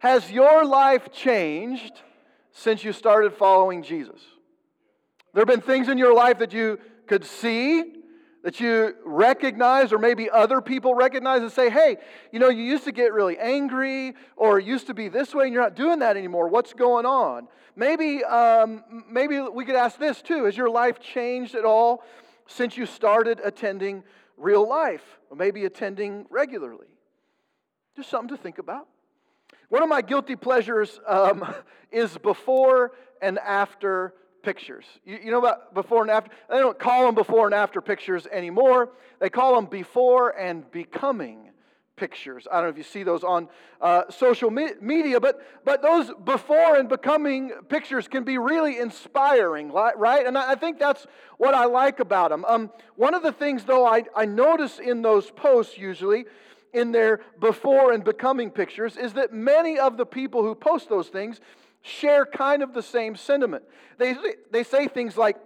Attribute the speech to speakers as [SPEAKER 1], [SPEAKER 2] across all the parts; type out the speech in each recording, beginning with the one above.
[SPEAKER 1] Has your life changed since you started following Jesus? There have been things in your life that you could see, that you recognize, or maybe other people recognize and say, hey, you know, you used to get really angry, or used to be this way, and you're not doing that anymore. What's going on? Maybe, um, maybe we could ask this too Has your life changed at all since you started attending real life, or maybe attending regularly? Just something to think about. One of my guilty pleasures um, is before and after pictures. You, you, know about before and after? They don't call them before and after pictures anymore. They call them before and becoming pictures. I don't know if you see those on uh, social me- media, but, but those before and becoming pictures can be really inspiring, right? And I, I think that's what I like about them. Um, one of the things, though, I, I notice in those posts usually in their before and becoming pictures is that many of the people who post those things share kind of the same sentiment. They, they say things like,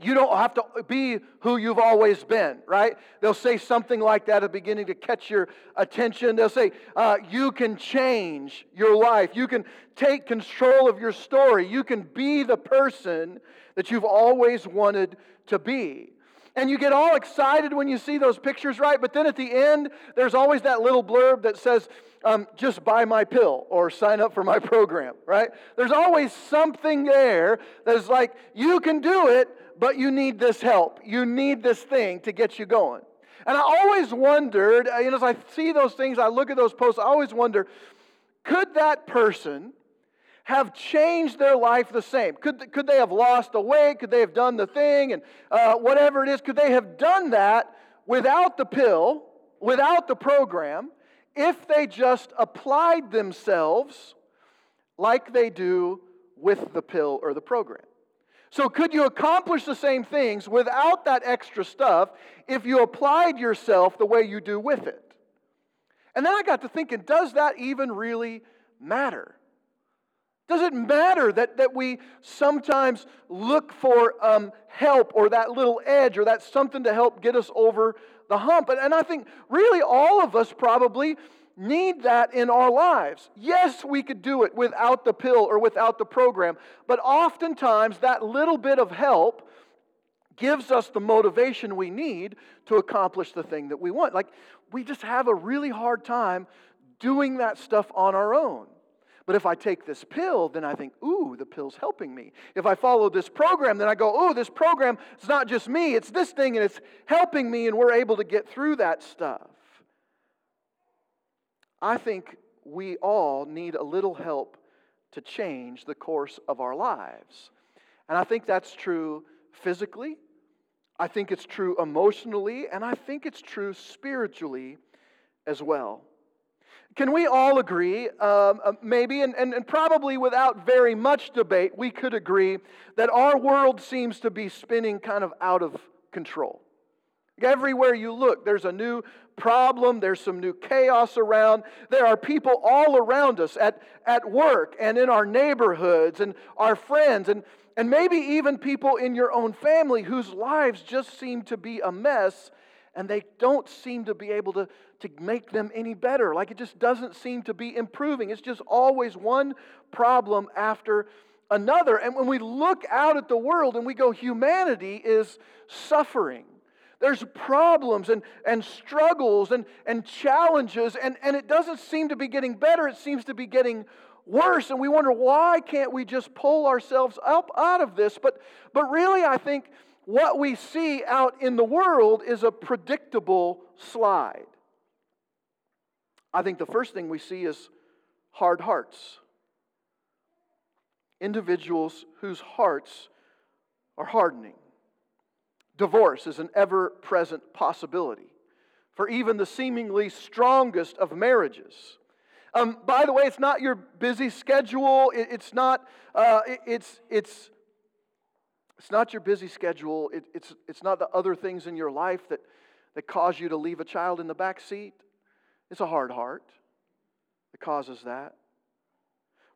[SPEAKER 1] you don't have to be who you've always been, right? They'll say something like that at the beginning to catch your attention. They'll say, uh, You can change your life. You can take control of your story. You can be the person that you've always wanted to be. And you get all excited when you see those pictures, right? But then at the end, there's always that little blurb that says, um, just buy my pill or sign up for my program, right? There's always something there that's like, you can do it, but you need this help. You need this thing to get you going. And I always wondered, uh, you know, as I see those things, I look at those posts, I always wonder, could that person have changed their life the same? Could, could they have lost the weight? Could they have done the thing? And uh, whatever it is, could they have done that without the pill, without the program, if they just applied themselves like they do with the pill or the program? So, could you accomplish the same things without that extra stuff if you applied yourself the way you do with it? And then I got to thinking, does that even really matter? Does it matter that, that we sometimes look for um, help or that little edge or that something to help get us over the hump? And, and I think really all of us probably need that in our lives. Yes, we could do it without the pill or without the program, but oftentimes that little bit of help gives us the motivation we need to accomplish the thing that we want. Like, we just have a really hard time doing that stuff on our own. But if I take this pill, then I think, ooh, the pill's helping me. If I follow this program, then I go, ooh, this program, it's not just me, it's this thing, and it's helping me, and we're able to get through that stuff. I think we all need a little help to change the course of our lives. And I think that's true physically, I think it's true emotionally, and I think it's true spiritually as well. Can we all agree, um, uh, maybe, and, and, and probably without very much debate, we could agree that our world seems to be spinning kind of out of control? Everywhere you look, there's a new problem, there's some new chaos around. There are people all around us at, at work and in our neighborhoods and our friends, and, and maybe even people in your own family whose lives just seem to be a mess and they don't seem to be able to, to make them any better. Like it just doesn't seem to be improving. It's just always one problem after another. And when we look out at the world and we go, humanity is suffering. There's problems and, and struggles and, and challenges, and, and it doesn't seem to be getting better. It seems to be getting worse. And we wonder, why can't we just pull ourselves up out of this? But, but really, I think what we see out in the world is a predictable slide. I think the first thing we see is hard hearts. Individuals whose hearts are hardening. Divorce is an ever present possibility for even the seemingly strongest of marriages. Um, by the way, it's not your busy schedule. It, it's not. Uh, it, it's it's it's not your busy schedule. It, it's, it's not the other things in your life that, that cause you to leave a child in the back seat. It's a hard heart that causes that.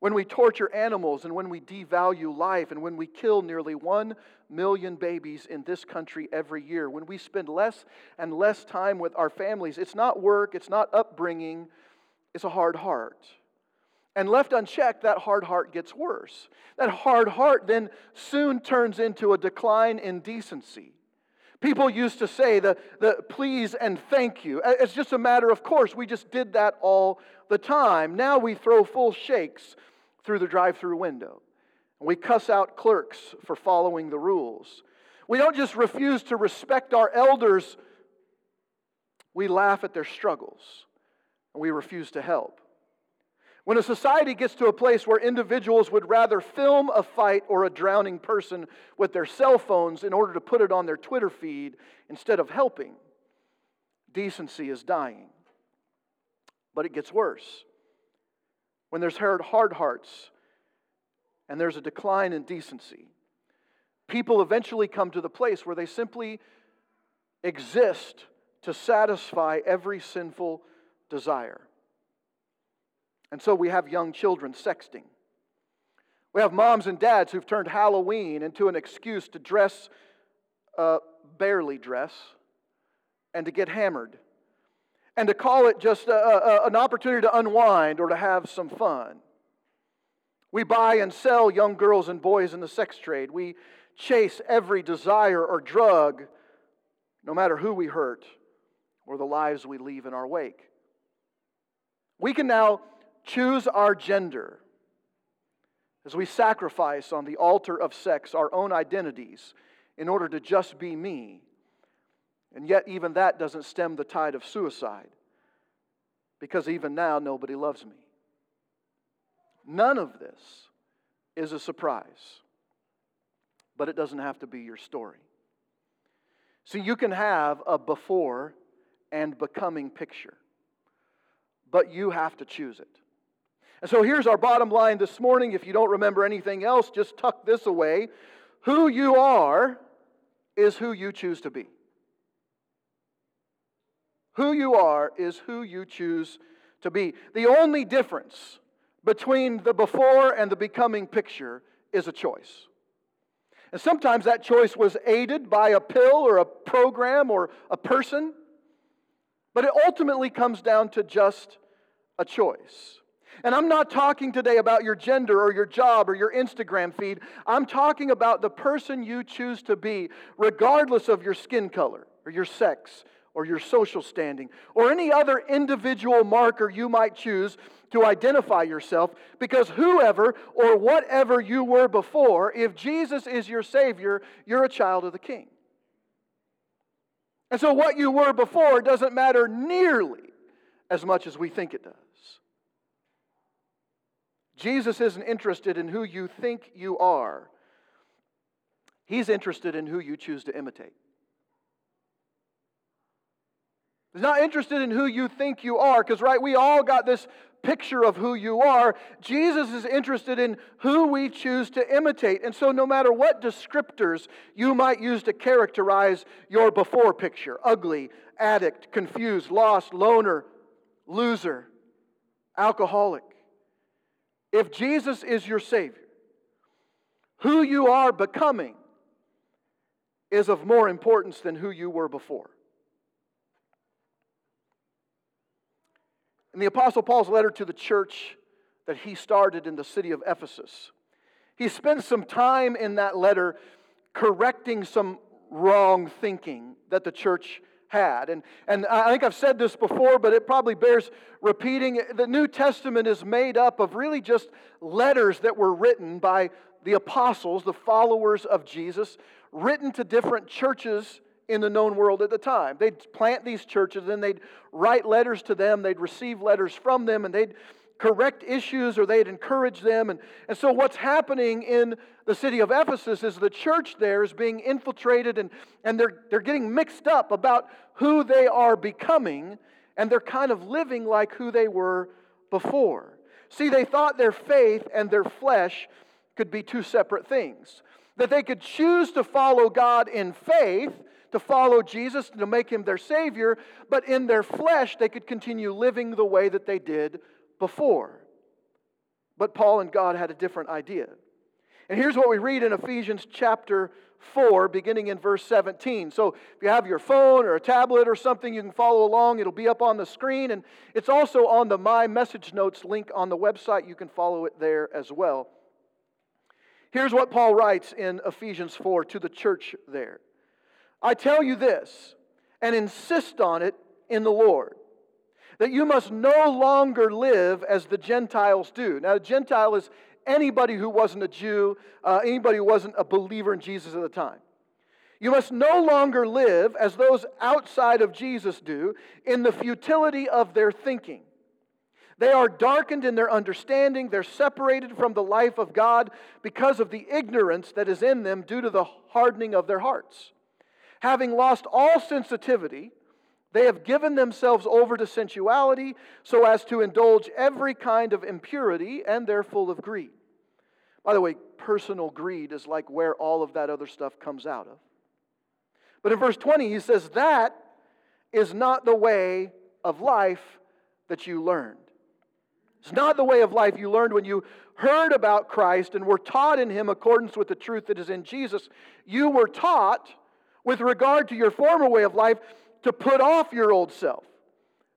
[SPEAKER 1] When we torture animals and when we devalue life and when we kill nearly one million babies in this country every year, when we spend less and less time with our families, it's not work, it's not upbringing, it's a hard heart. And left unchecked, that hard heart gets worse. That hard heart then soon turns into a decline in decency. People used to say the, the please and thank you. It's just a matter of course. We just did that all the time. Now we throw full shakes through the drive through window. We cuss out clerks for following the rules. We don't just refuse to respect our elders, we laugh at their struggles and we refuse to help. When a society gets to a place where individuals would rather film a fight or a drowning person with their cell phones in order to put it on their Twitter feed instead of helping, decency is dying. But it gets worse. When there's hard hearts and there's a decline in decency, people eventually come to the place where they simply exist to satisfy every sinful desire. And so we have young children sexting. We have moms and dads who've turned Halloween into an excuse to dress, uh, barely dress, and to get hammered, and to call it just a, a, an opportunity to unwind or to have some fun. We buy and sell young girls and boys in the sex trade. We chase every desire or drug, no matter who we hurt or the lives we leave in our wake. We can now choose our gender as we sacrifice on the altar of sex our own identities in order to just be me. And yet, even that doesn't stem the tide of suicide because even now nobody loves me. None of this is a surprise, but it doesn't have to be your story. See, you can have a before and becoming picture, but you have to choose it. And so here's our bottom line this morning. If you don't remember anything else, just tuck this away. Who you are is who you choose to be. Who you are is who you choose to be. The only difference between the before and the becoming picture is a choice. And sometimes that choice was aided by a pill or a program or a person, but it ultimately comes down to just a choice. And I'm not talking today about your gender or your job or your Instagram feed. I'm talking about the person you choose to be, regardless of your skin color or your sex or your social standing or any other individual marker you might choose to identify yourself. Because whoever or whatever you were before, if Jesus is your Savior, you're a child of the King. And so what you were before doesn't matter nearly as much as we think it does. Jesus isn't interested in who you think you are, He's interested in who you choose to imitate. He's not interested in who you think you are, because, right, we all got this picture of who you are. Jesus is interested in who we choose to imitate. And so, no matter what descriptors you might use to characterize your before picture ugly, addict, confused, lost, loner, loser, alcoholic if Jesus is your Savior, who you are becoming is of more importance than who you were before. In the Apostle Paul's letter to the church that he started in the city of Ephesus, he spends some time in that letter correcting some wrong thinking that the church had. And, and I think I've said this before, but it probably bears repeating. The New Testament is made up of really just letters that were written by the apostles, the followers of Jesus, written to different churches in the known world at the time. They'd plant these churches, and they'd write letters to them, they'd receive letters from them, and they'd correct issues or they'd encourage them. And, and so, what's happening in the city of Ephesus is the church there is being infiltrated and, and they're, they're getting mixed up about who they are becoming, and they're kind of living like who they were before. See, they thought their faith and their flesh could be two separate things. That they could choose to follow God in faith, to follow Jesus, to make him their Savior, but in their flesh, they could continue living the way that they did before. But Paul and God had a different idea. And here's what we read in Ephesians chapter 4, beginning in verse 17. So if you have your phone or a tablet or something, you can follow along. It'll be up on the screen. And it's also on the My Message Notes link on the website. You can follow it there as well. Here's what Paul writes in Ephesians 4 to the church there I tell you this, and insist on it in the Lord, that you must no longer live as the Gentiles do. Now, a Gentile is anybody who wasn't a Jew, uh, anybody who wasn't a believer in Jesus at the time. You must no longer live as those outside of Jesus do in the futility of their thinking. They are darkened in their understanding. They're separated from the life of God because of the ignorance that is in them due to the hardening of their hearts. Having lost all sensitivity, they have given themselves over to sensuality so as to indulge every kind of impurity, and they're full of greed. By the way, personal greed is like where all of that other stuff comes out of. But in verse 20, he says, That is not the way of life that you learned. It's not the way of life you learned when you heard about Christ and were taught in Him accordance with the truth that is in Jesus. You were taught, with regard to your former way of life, to put off your old self,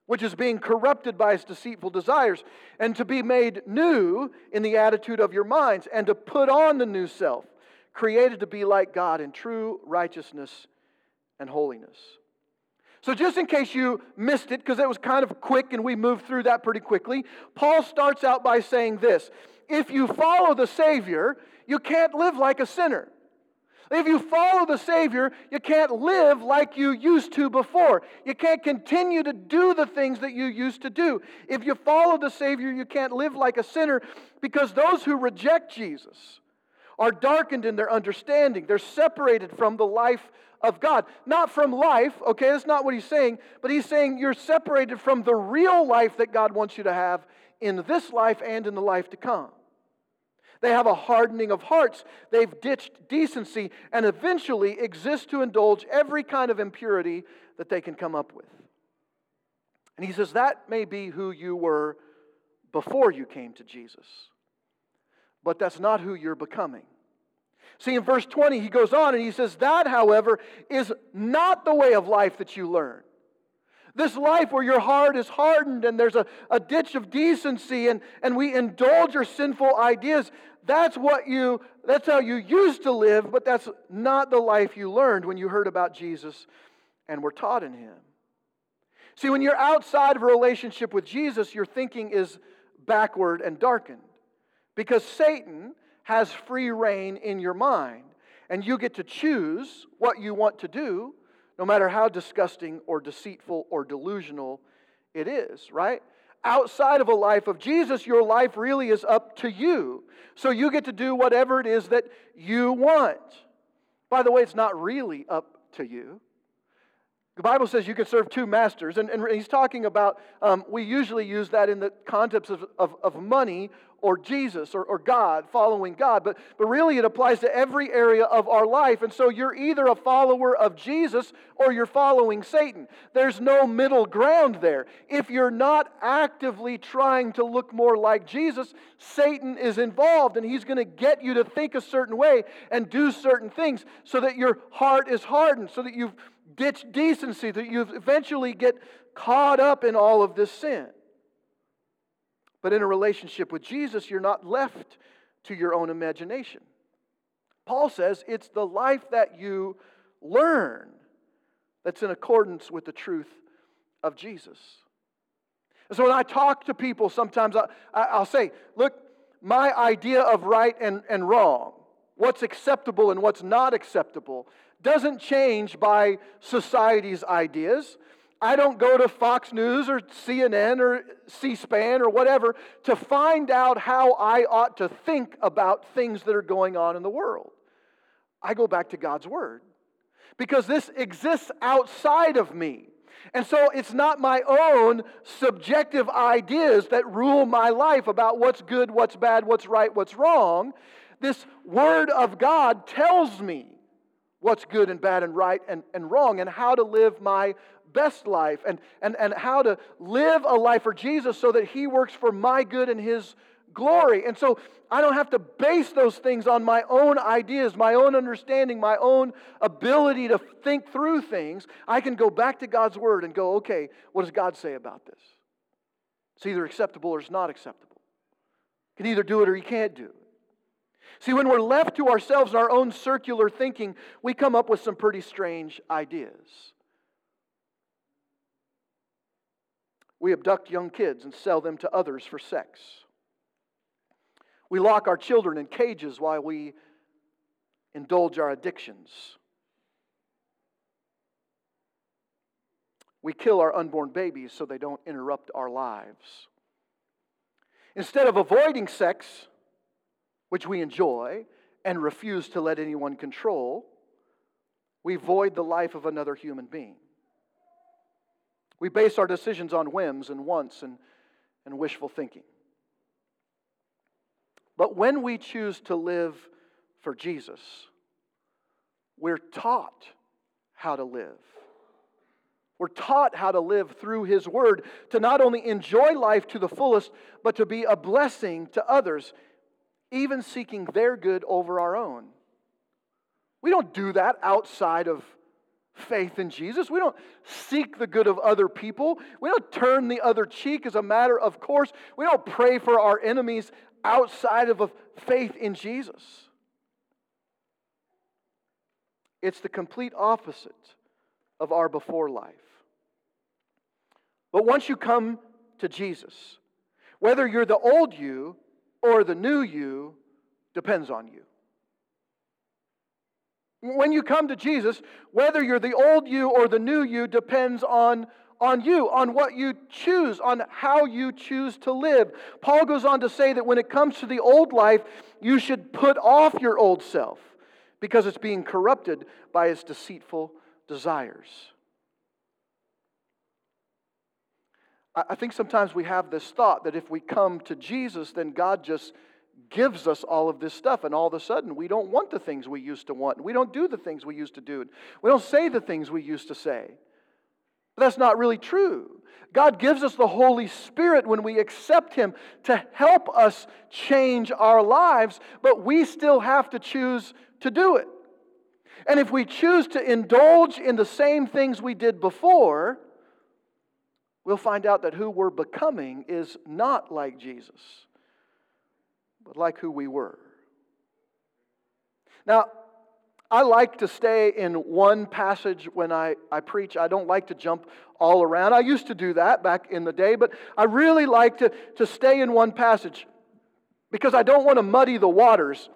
[SPEAKER 1] which is being corrupted by its deceitful desires, and to be made new in the attitude of your minds, and to put on the new self, created to be like God in true righteousness and holiness. So, just in case you missed it, because it was kind of quick and we moved through that pretty quickly, Paul starts out by saying this If you follow the Savior, you can't live like a sinner. If you follow the Savior, you can't live like you used to before. You can't continue to do the things that you used to do. If you follow the Savior, you can't live like a sinner because those who reject Jesus are darkened in their understanding. They're separated from the life of God. Not from life, okay, that's not what he's saying, but he's saying you're separated from the real life that God wants you to have in this life and in the life to come. They have a hardening of hearts. They've ditched decency and eventually exist to indulge every kind of impurity that they can come up with. And he says that may be who you were before you came to Jesus, but that's not who you're becoming. See, in verse 20, he goes on and he says, That, however, is not the way of life that you learn. This life where your heart is hardened and there's a, a ditch of decency and, and we indulge our sinful ideas, that's what you, that's how you used to live, but that's not the life you learned when you heard about Jesus and were taught in Him. See, when you're outside of a relationship with Jesus, your thinking is backward and darkened because Satan has free rein in your mind, and you get to choose what you want to do, no matter how disgusting or deceitful or delusional it is, right? Outside of a life of Jesus, your life really is up to you. So you get to do whatever it is that you want. By the way, it's not really up to you. The Bible says you can serve two masters, and, and he's talking about, um, we usually use that in the context of, of, of money or Jesus or, or God, following God, but, but really it applies to every area of our life. And so you're either a follower of Jesus or you're following Satan. There's no middle ground there. If you're not actively trying to look more like Jesus, Satan is involved, and he's going to get you to think a certain way and do certain things so that your heart is hardened, so that you've ditch decency, that you eventually get caught up in all of this sin. But in a relationship with Jesus, you're not left to your own imagination. Paul says it's the life that you learn that's in accordance with the truth of Jesus. And so when I talk to people, sometimes I, will say, look, my idea of right and, and wrong, what's acceptable and what's not acceptable, doesn't change by society's ideas. I don't go to Fox News or CNN or C SPAN or whatever to find out how I ought to think about things that are going on in the world. I go back to God's Word because this exists outside of me. And so it's not my own subjective ideas that rule my life about what's good, what's bad, what's right, what's wrong. This Word of God tells me what's good and bad and right and, and wrong and how to live my best life and, and, and how to live a life for Jesus so that He works for my good and His glory. And so I don't have to base those things on my own ideas, my own understanding, my own ability to think through things. I can go back to God's word and go, okay, what does God say about this? It's either acceptable or it's not acceptable. You can either do it or you can't do it. See, when we're left to ourselves and our own circular thinking, we come up with some pretty strange ideas. We abduct young kids and sell them to others for sex. We lock our children in cages while we indulge our addictions. We kill our unborn babies so they don't interrupt our lives. Instead of avoiding sex, which we enjoy and refuse to let anyone control, we void the life of another human being. We base our decisions on whims and wants and, and wishful thinking. But when we choose to live for Jesus, we're taught how to live. We're taught how to live through His Word to not only enjoy life to the fullest, but to be a blessing to others, even seeking their good over our own. We don't do that outside of faith in Jesus. We don't seek the good of other people. We don't turn the other cheek as a matter of course. We don't pray for our enemies outside of a faith in Jesus. It's the complete opposite of our before life. But once you come to Jesus, whether you're the old you or the new you depends on you. When you come to Jesus, whether you're the old you or the new you depends on, on you, on what you choose, on how you choose to live. Paul goes on to say that when it comes to the old life, you should put off your old self because it's being corrupted by its deceitful desires. I think sometimes we have this thought that if we come to Jesus, then God just gives us all of this stuff, and all of a sudden we don't want the things we used to want. We don't do the things we used to do. We don't say the things we used to say. But that's not really true. God gives us the Holy Spirit when we accept Him to help us change our lives, but we still have to choose to do it. And if we choose to indulge in the same things we did before, we'll find out that who we're becoming is not like Jesus but like who we were. Now, I like to stay in one passage when I, I preach. I don't like to jump all around. I used to do that back in the day, but I really like to, to stay in one passage because I don't want to muddy the waters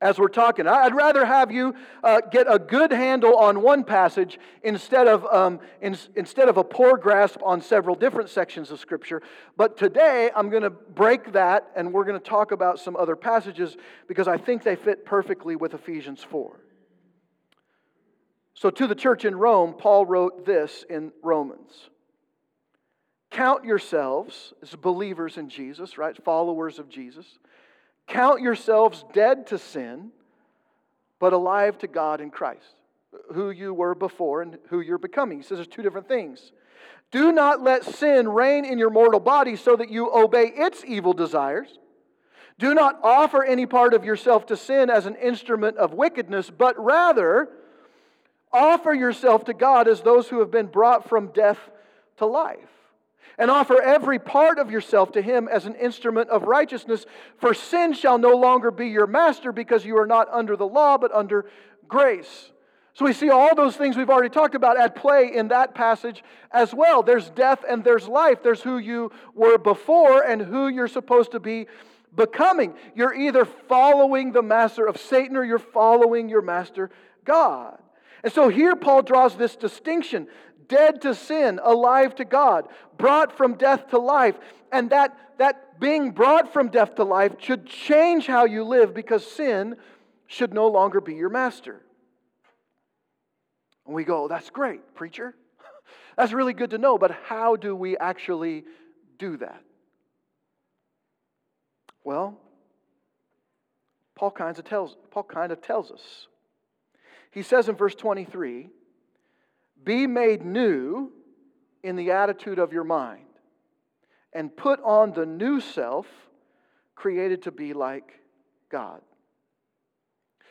[SPEAKER 1] as we're talking. I'd rather have you uh, get a good handle on one passage instead of, um, in, instead of a poor grasp on several different sections of Scripture. But today I'm going to break that and we're going to talk about some other passages because I think they fit perfectly with Ephesians 4. So, to the church in Rome, Paul wrote this in Romans Count yourselves as believers in Jesus, right? Followers of Jesus Count yourselves dead to sin, but alive to God in Christ, who you were before and who you're becoming. He says there's two different things. Do not let sin reign in your mortal body so that you obey its evil desires. Do not offer any part of yourself to sin as an instrument of wickedness, but rather offer yourself to God as those who have been brought from death to life and offer every part of yourself to him as an instrument of righteousness. For sin shall no longer be your master because you are not under the law, but under grace. So we see all those things we've already talked about at play in that passage as well. There's death and there's life. There's who you were before and who you're supposed to be becoming. You're either following the master of Satan or you're following your master God. And so here Paul draws this distinction dead to sin, alive to God, brought from death to life. And that, that being brought from death to life should change how you live because sin should no longer be your master. And we go, oh, that's great, preacher. That's really good to know, but how do we actually do that? Well, Paul kind of tells, Paul kind of tells us. He says in verse 23 be made new in the attitude of your mind, and put on the new self, created to be like God.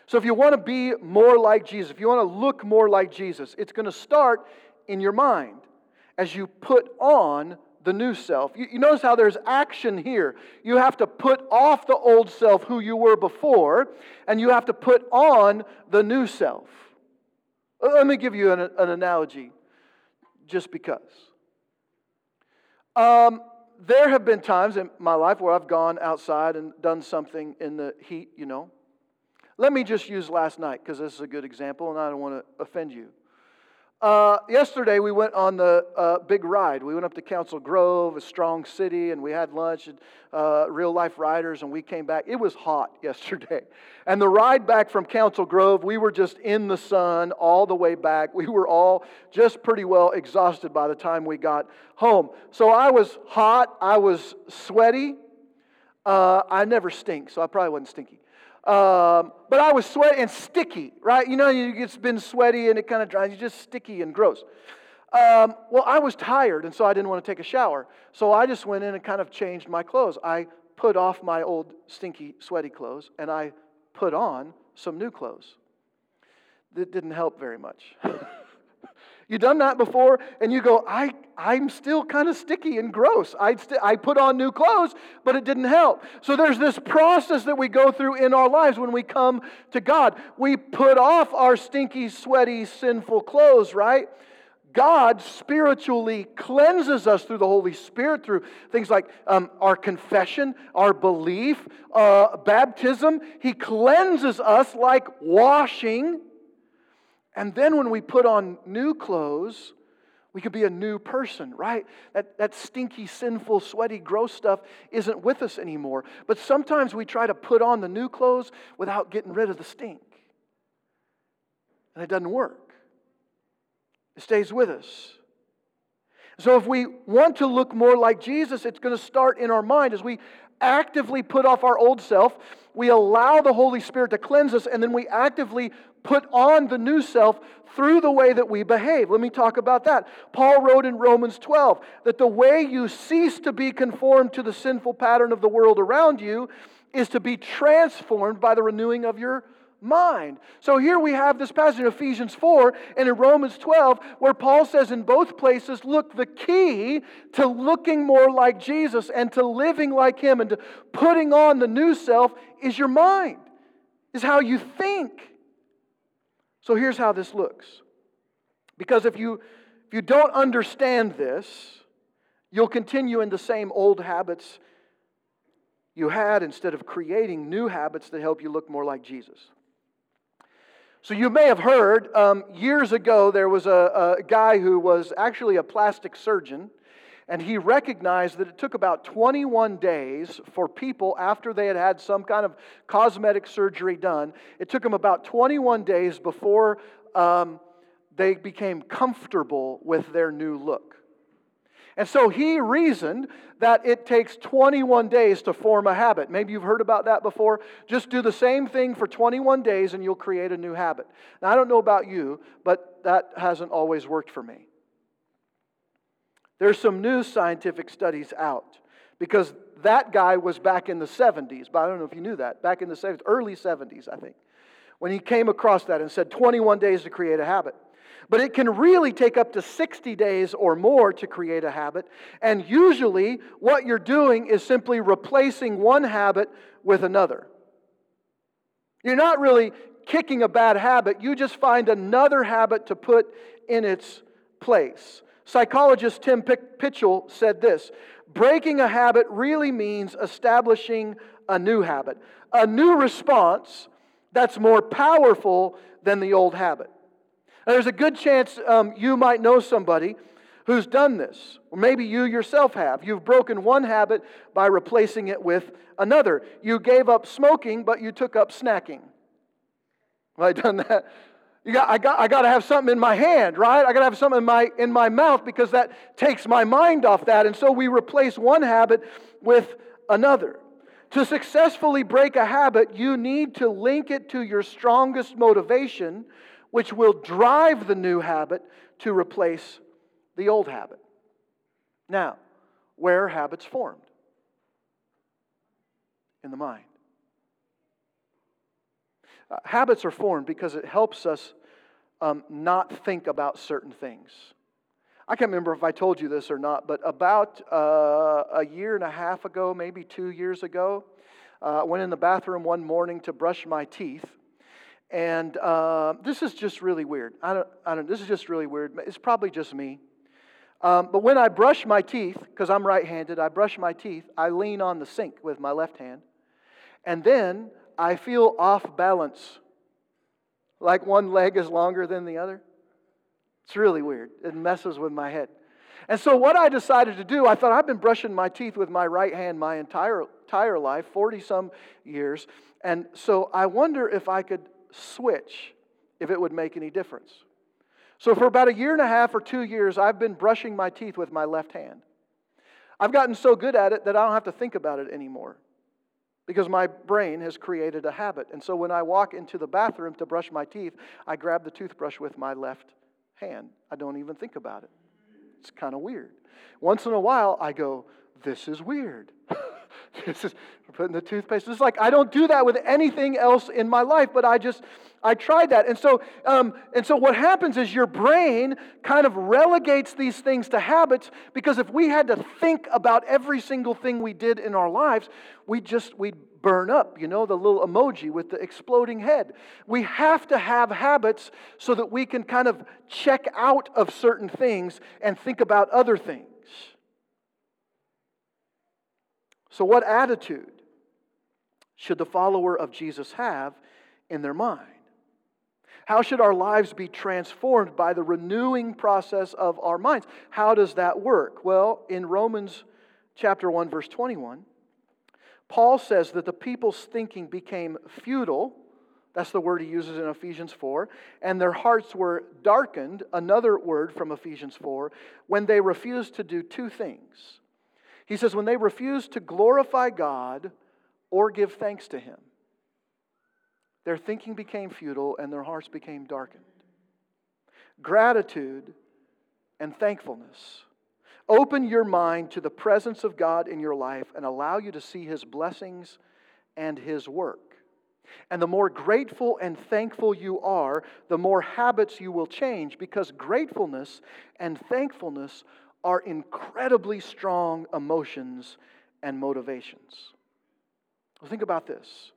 [SPEAKER 1] So, if you want to be more like Jesus, if you want to look more like Jesus, it's going to start in your mind as you put on the new self. You, you, notice how there's action here. You have to put off the old self, who you were before, and you have to put on the new self. Uh, let me give you an, an analogy, just because. Um, there have been times in my life where I've gone outside and done something in the heat, you know. Let me just use last night because this is a good example and I don't want to offend you. Uh, yesterday, we went on the uh, big ride. We went up to Council Grove, a strong city, and we had lunch at uh, Real Life Riders, and we came back. It was hot yesterday. And the ride back from Council Grove, we were just in the sun all the way back. We were all just pretty well exhausted by the time we got home. So I was hot, I was sweaty. Uh, I never stink, so I probably wasn't stinky. Um, but I was sweaty and sticky, right? You know, it's been sweaty and it kind of dries. You're just sticky and gross. Um, well, I was tired, and so I didn't want to take a shower. So I just went in and kind of changed my clothes. I put off my old stinky, sweaty clothes, and I put on some new clothes. That didn't help very much. You done that before? And you go, I, I'm still kind of sticky and gross. I, st- I put on new clothes, but it didn't help. So there's this process that we go through in our lives when we come to God. We put off our stinky, sweaty, sinful clothes, right? God spiritually cleanses us through the Holy Spirit, through things like um, our confession, our belief, uh, baptism. He cleanses us like washing and then when we put on new clothes, we could be a new person, right? That, that stinky, sinful, sweaty, gross stuff isn't with us anymore. But sometimes we try to put on the new clothes without getting rid of the stink. And it doesn't work, it stays with us. So, if we want to look more like Jesus, it's going to start in our mind as we actively put off our old self. We allow the Holy Spirit to cleanse us, and then we actively put on the new self through the way that we behave. Let me talk about that. Paul wrote in Romans 12 that the way you cease to be conformed to the sinful pattern of the world around you is to be transformed by the renewing of your mind. So here we have this passage in Ephesians 4 and in Romans 12 where Paul says in both places, look, the key to looking more like Jesus and to living like him and to putting on the new self is your mind, is how you think. So here's how this looks. Because if you, if you don't understand this, you'll continue in the same old habits you had instead of creating new habits that help you look more like Jesus. So, you may have heard um, years ago there was a, a guy who was actually a plastic surgeon, and he recognized that it took about 21 days for people after they had had some kind of cosmetic surgery done. It took them about 21 days before um, they became comfortable with their new look. And so he reasoned that it takes 21 days to form a habit. Maybe you've heard about that before. Just do the same thing for 21 days and you'll create a new habit. Now, I don't know about you, but that hasn't always worked for me. There's some new scientific studies out because that guy was back in the 70s, but I don't know if you knew that, back in the 70s, early 70s, I think, when he came across that and said 21 days to create a habit. But it can really take up to 60 days or more to create a habit. And usually, what you're doing is simply replacing one habit with another. You're not really kicking a bad habit, you just find another habit to put in its place. Psychologist Tim Pychyl said this breaking a habit really means establishing a new habit, a new response that's more powerful than the old habit. Now, there's a good chance um, you might know somebody who's done this, or maybe you yourself have. You've broken one habit by replacing it with another. You gave up smoking, but you took up snacking. Have I done that? You got, I got, I got to have something in my hand, right? I got to have something in my, in my mouth because that takes my mind off that. And so we replace one habit with another. To successfully break a habit, you need to link it to your strongest motivation, which will drive the new habit to replace the old habit. Now, where are habits formed? in the mind. Uh, habits are formed because it helps us um, not think about certain things. I can't remember if I told you this or not, but about uh, a year and a half ago, maybe two years ago, uh, I went in the bathroom one morning to brush my teeth. And uh, this is just really weird. I don't, I don't, this is just really weird. It's probably just me. Um, but when I brush my teeth, because I'm right handed, I brush my teeth, I lean on the sink with my left hand. And then I feel off balance, like one leg is longer than the other. It's really weird. It messes with my head. And so, what I decided to do, I thought I've been brushing my teeth with my right hand my entire, entire life, 40 some years. And so, I wonder if I could switch, if it would make any difference. So, for about a year and a half or two years, I've been brushing my teeth with my left hand. I've gotten so good at it that I don't have to think about it anymore because my brain has created a habit. And so, when I walk into the bathroom to brush my teeth, I grab the toothbrush with my left hand. I don't even think about it. It's kind of weird. Once in a while, I go, This is weird. this is putting the toothpaste. It's like I don't do that with anything else in my life, but I just I tried that. And so, um, and so what happens is your brain kind of relegates these things to habits because if we had to think about every single thing we did in our lives, we just we'd burn up, you know, the little emoji with the exploding head. We have to have habits so that we can kind of check out of certain things and think about other things. So, what attitude should the follower of Jesus have in their mind? How should our lives be transformed by the renewing process of our minds? How does that work? Well, in Romans chapter 1 verse 21, Paul says that the people's thinking became futile. That's the word he uses in Ephesians 4. And their hearts were darkened, another word from Ephesians 4, when they refused to do two things. He says, when they refused to glorify God or give thanks to Him, their thinking became futile and their hearts became darkened. Gratitude and thankfulness Open your mind to the presence of God in your life and allow you to see His blessings and His work. And the more grateful and thankful you are, the more habits you will change because gratefulness and thankfulness are incredibly strong emotions and motivations. Think about this.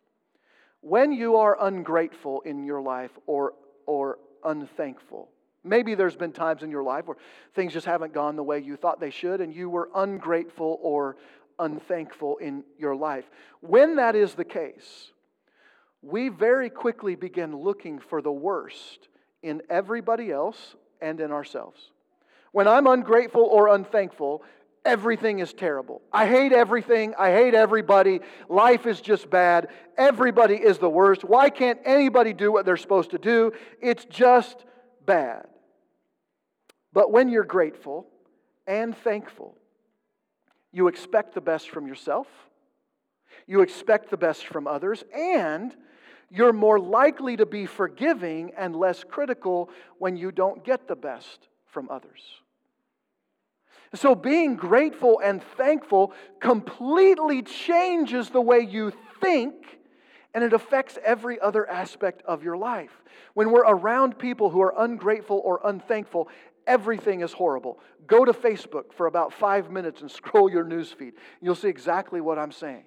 [SPEAKER 1] When you are ungrateful in your life or, or unthankful, Maybe there's been times in your life where things just haven't gone the way you thought they should, and you were ungrateful or unthankful in your life. When that is the case, we very quickly begin looking for the worst in everybody else and in ourselves. When I'm ungrateful or unthankful, everything is terrible. I hate everything. I hate everybody. Life is just bad. Everybody is the worst. Why can't anybody do what they're supposed to do? It's just bad. But when you're grateful and thankful, you expect the best from yourself, you expect the best from others, and you're more likely to be forgiving and less critical when you don't get the best from others. So, being grateful and thankful completely changes the way you think and it affects every other aspect of your life. When we're around people who are ungrateful or unthankful, everything is horrible. Go to Facebook for about five minutes and scroll your newsfeed. You'll see exactly what I'm saying.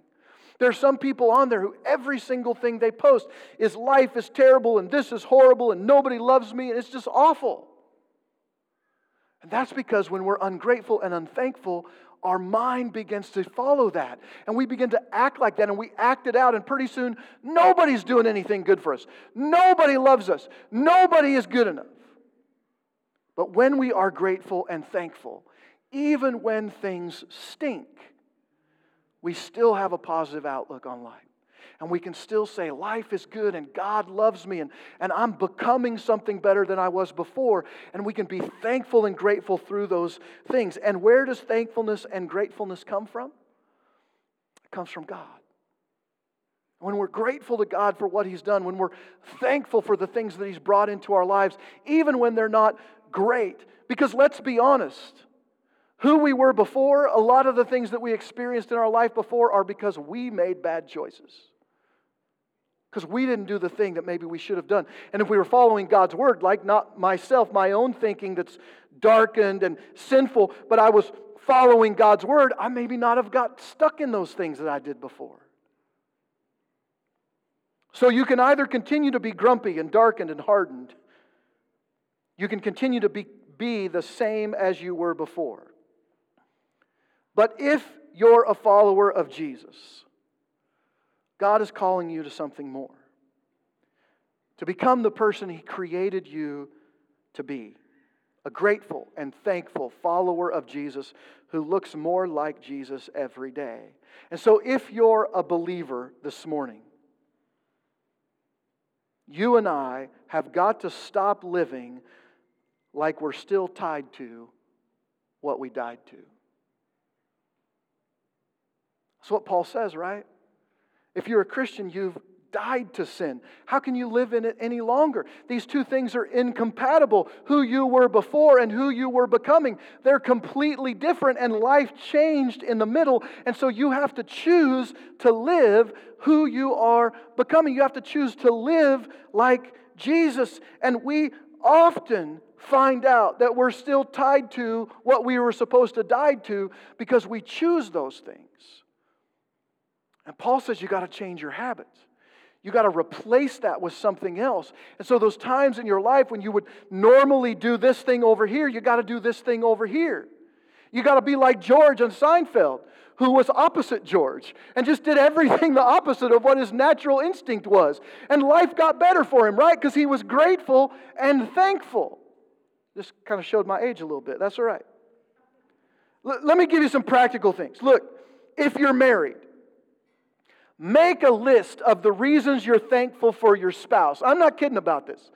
[SPEAKER 1] There are some people on there who every single thing they post is life is terrible and this is horrible and nobody loves me and it's just awful. And that's because when we're ungrateful and unthankful, our mind begins to follow that. And we begin to act like that and we act it out. And pretty soon, nobody's doing anything good for us. Nobody loves us. Nobody is good enough. But when we are grateful and thankful, even when things stink, we still have a positive outlook on life and we can still say, Life is good and God loves me and, and I'm becoming something better than I was before. And we can be thankful and grateful through those things. And where does thankfulness and gratefulness come from? It comes from God. When we're grateful to God for what He's done, when we're thankful for the things that He's brought into our lives, even when they're not great, because let's be honest, who we were before, a lot of the things that we experienced in our life before are because we made bad choices. Because we didn't do the thing that maybe we should have done. And if we were following God's word, like not myself, my own thinking that's darkened and sinful, but I was following God's word, I maybe not have got stuck in those things that I did before. So you can either continue to be grumpy and darkened and hardened, you can continue to be, be the same as you were before. But if you're a follower of Jesus, God is calling you to something more. To become the person He created you to be. A grateful and thankful follower of Jesus who looks more like Jesus every day. And so, if you're a believer this morning, you and I have got to stop living like we're still tied to what we died to. That's what Paul says, right? If you're a Christian, you've died to sin. How can you live in it any longer? These two things are incompatible. Who you were before and who you were becoming, they're completely different, and life changed in the middle. And so you have to choose to live who you are becoming. You have to choose to live like Jesus. And we often find out that we're still tied to what we were supposed to die to because we choose those things. And Paul says you got to change your habits. You got to replace that with something else. And so, those times in your life when you would normally do this thing over here, you got to do this thing over here. You got to be like George on Seinfeld, who was opposite George and just did everything the opposite of what his natural instinct was. And life got better for him, right? Because he was grateful and thankful. This kind of showed my age a little bit. That's all right. L- let me give you some practical things. Look, if you're married, Make a list of the reasons you're thankful for your spouse. I'm not kidding about this.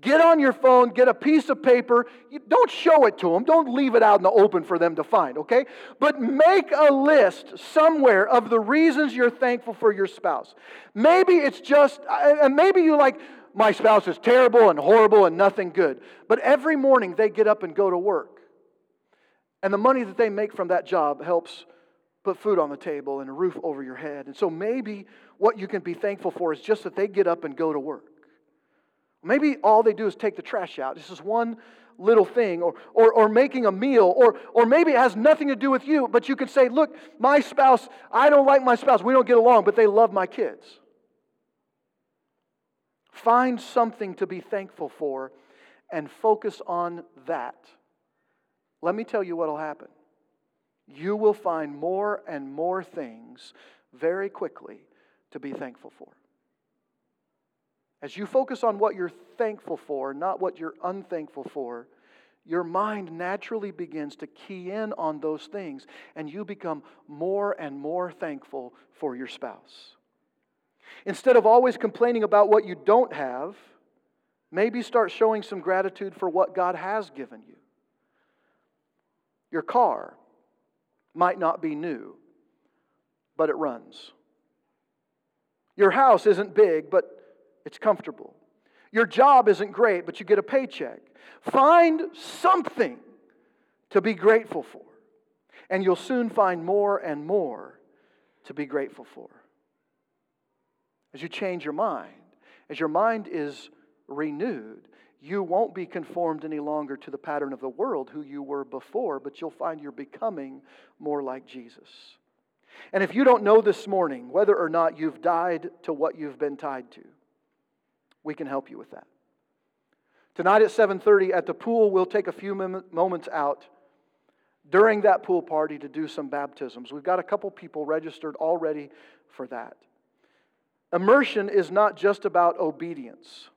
[SPEAKER 1] Get on your phone, get a piece of paper. Don't show it to them. Don't leave it out in the open for them to find, okay? But make a list somewhere of the reasons you're thankful for your spouse. Maybe it's just, uh, and maybe you like, my spouse is terrible and horrible and nothing good. But every morning they get up and go to work. And the money that they make from that job helps put food on the table and a roof over your head. And so maybe what you can be thankful for is just that they get up and go to work. Maybe all they do is take the trash out. This is one little thing, or, or, or making a meal, or, or maybe it has nothing to do with you, but you can say, Look, my spouse, I don't like my spouse, we don't get along, but they love my kids. Find something to be thankful for and focus on that. Let me tell you what will happen you will find more and more things very quickly to be thankful for. As you focus on what you're thankful for, not what you're unthankful for, your mind naturally begins to key in on those things, and you become more and more thankful for your spouse. Instead of always complaining about what you don't have, maybe start showing some gratitude for what God has given you. Your car, might not be new, but it runs. Your house isn't big, but it's comfortable. Your job isn't great, but you get a paycheck. Find something to be grateful for, and you'll soon find more and more to be grateful for. As you change your mind, as your mind is renewed, you won't be conformed any longer to the pattern of the world who you were before, but you'll find you're becoming more like Jesus. And if you don't know this morning whether or not you've died to what you've been tied to, we can help you with that. Tonight at 7:30 at the pool, we'll take a few moments out during that pool party to do some baptisms. We've got a couple people registered already for that. Immersion is not just about obedience.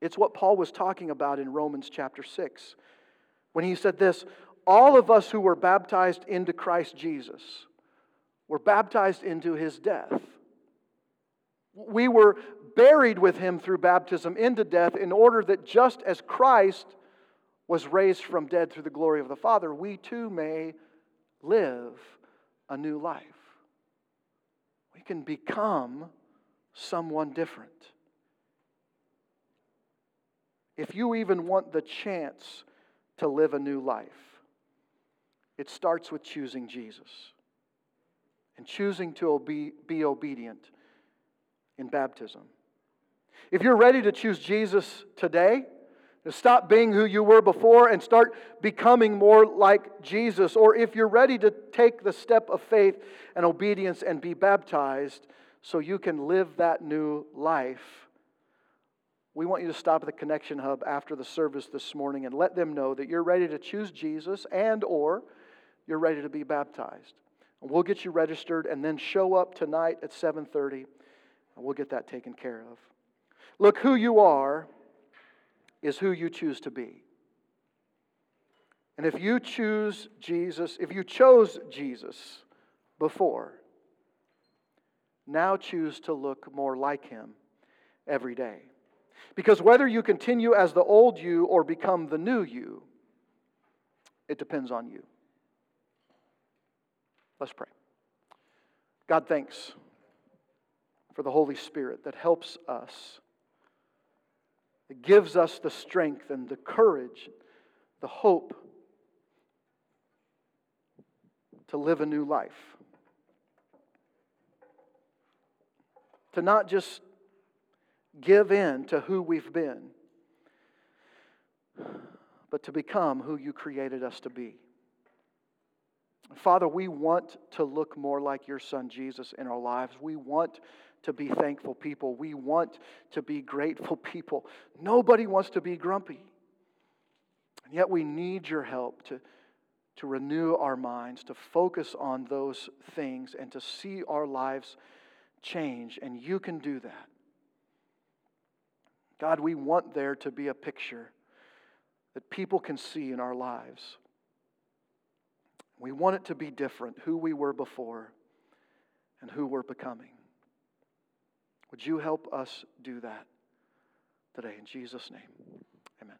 [SPEAKER 1] It's what Paul was talking about in Romans chapter 6 when he said this All of us who were baptized into Christ Jesus were baptized into his death. We were buried with him through baptism into death in order that just as Christ was raised from dead through the glory of the Father, we too may live a new life. We can become someone different if you even want the chance to live a new life, It starts with choosing Jesus and choosing to obe- be obedient in baptism. If you're ready to choose Jesus today, to stop being who you were before and start becoming more like Jesus, or if you're ready to take the step of faith and obedience and be baptized so you can live that new life, we want you to stop at the connection hub after the service this morning and let them know that you're ready to choose Jesus and or you're ready to be baptized. And we'll get you registered and then show up tonight at 7:30 and we'll get that taken care of. Look, who you are is who you choose to be. And if you choose Jesus, if you chose Jesus before, now choose to look more like him every day. Because whether you continue as the old you or become the new you, it depends on you. Let's pray. God, thanks for the Holy Spirit that helps us, that gives us the strength and the courage, the hope to live a new life. To not just give in to who we've been, but to become who you created us to be. Father, we want to look more like your son Jesus in our lives. We want to be thankful people. We want to be grateful people. Nobody wants to be grumpy. And yet we need your help to, to renew our minds, to focus on those things, and to see our lives change. And you can do that. God, we want there to be a picture that people can see in our lives. We want it to be different, who we were before and who we're becoming. Would you help us do that today? In Jesus' name, amen.